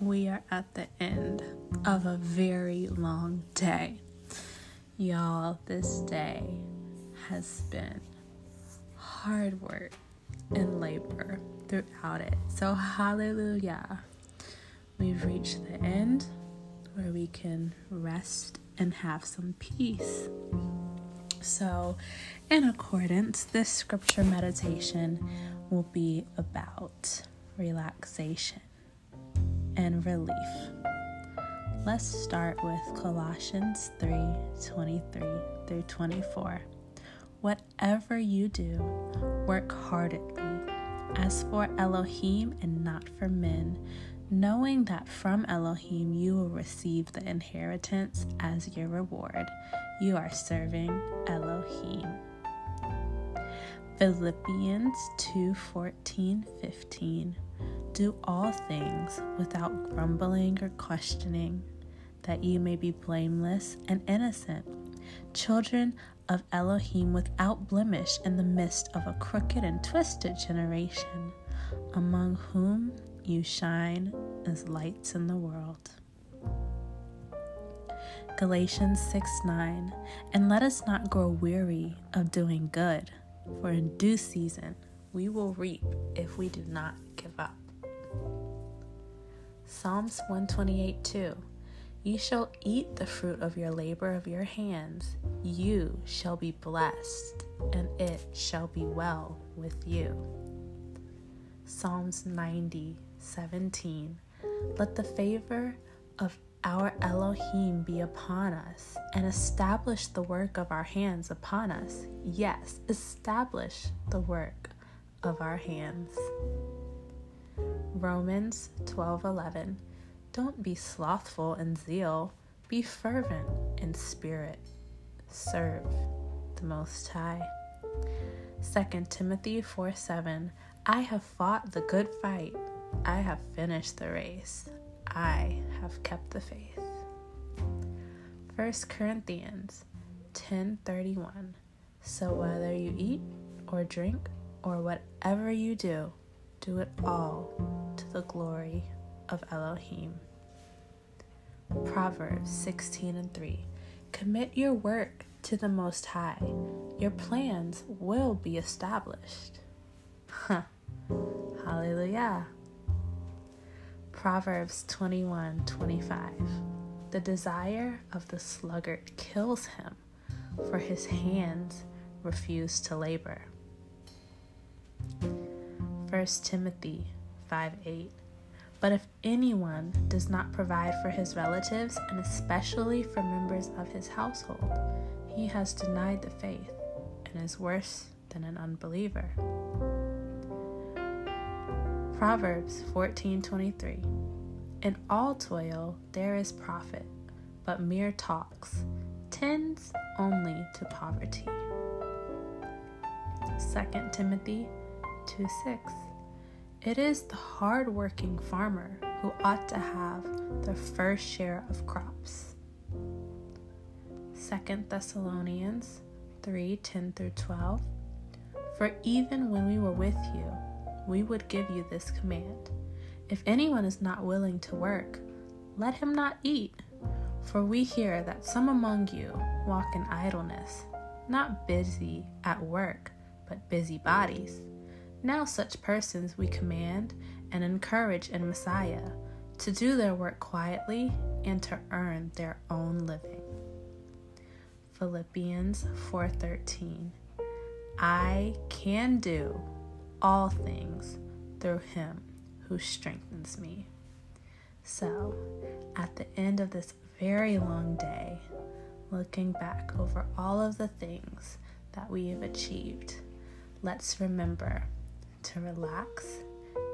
we are at the end of a very long day. Y'all, this day has been hard work and labor throughout it. So, hallelujah. We've reached the end where we can rest and have some peace. So, in accordance, this scripture meditation will be about relaxation and relief. Let's start with Colossians 3 23 through 24. Whatever you do, work heartedly, as for Elohim and not for men, knowing that from Elohim you will receive the inheritance as your reward. You are serving Elohim. Philippians 2 14 15. Do all things without grumbling or questioning, that you may be blameless and innocent, children of Elohim without blemish in the midst of a crooked and twisted generation, among whom you shine as lights in the world. Galatians 6 9. And let us not grow weary of doing good, for in due season we will reap if we do not give up. Psalms 128 2. You shall eat the fruit of your labor of your hands. You shall be blessed, and it shall be well with you. Psalms 90 17. Let the favor of our Elohim be upon us, and establish the work of our hands upon us. Yes, establish the work of our hands. Romans 12:11 Don't be slothful in zeal, be fervent in spirit. Serve the Most High. 2 Timothy 4:7 I have fought the good fight. I have finished the race. I have kept the faith. 1 Corinthians 10:31 So whether you eat or drink or whatever you do, do it all to the glory of Elohim. Proverbs 16 and 3 Commit your work to the Most High, your plans will be established. Huh. Hallelujah. Proverbs 21 25 The desire of the sluggard kills him, for his hands refuse to labor. 1 Timothy 5 8. But if anyone does not provide for his relatives, and especially for members of his household, he has denied the faith and is worse than an unbeliever. Proverbs 14:23 In all toil there is profit, but mere talks tends only to poverty. 2 Timothy 2 6. It is the hard-working farmer who ought to have the first share of crops. 2 Thessalonians 3 10 through 12. For even when we were with you, we would give you this command If anyone is not willing to work, let him not eat. For we hear that some among you walk in idleness, not busy at work, but busy bodies. Now, such persons we command and encourage in Messiah to do their work quietly and to earn their own living. Philippians 4:13 I can do all things through him who strengthens me. So, at the end of this very long day, looking back over all of the things that we have achieved, let's remember to relax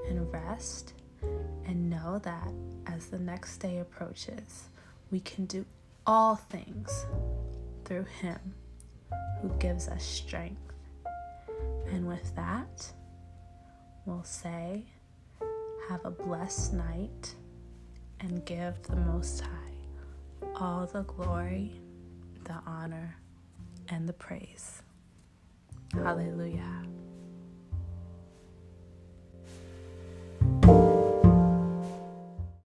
and rest and know that as the next day approaches, we can do all things through Him who gives us strength. And with that, we'll say, Have a blessed night and give the Most High all the glory, the honor, and the praise. Hallelujah.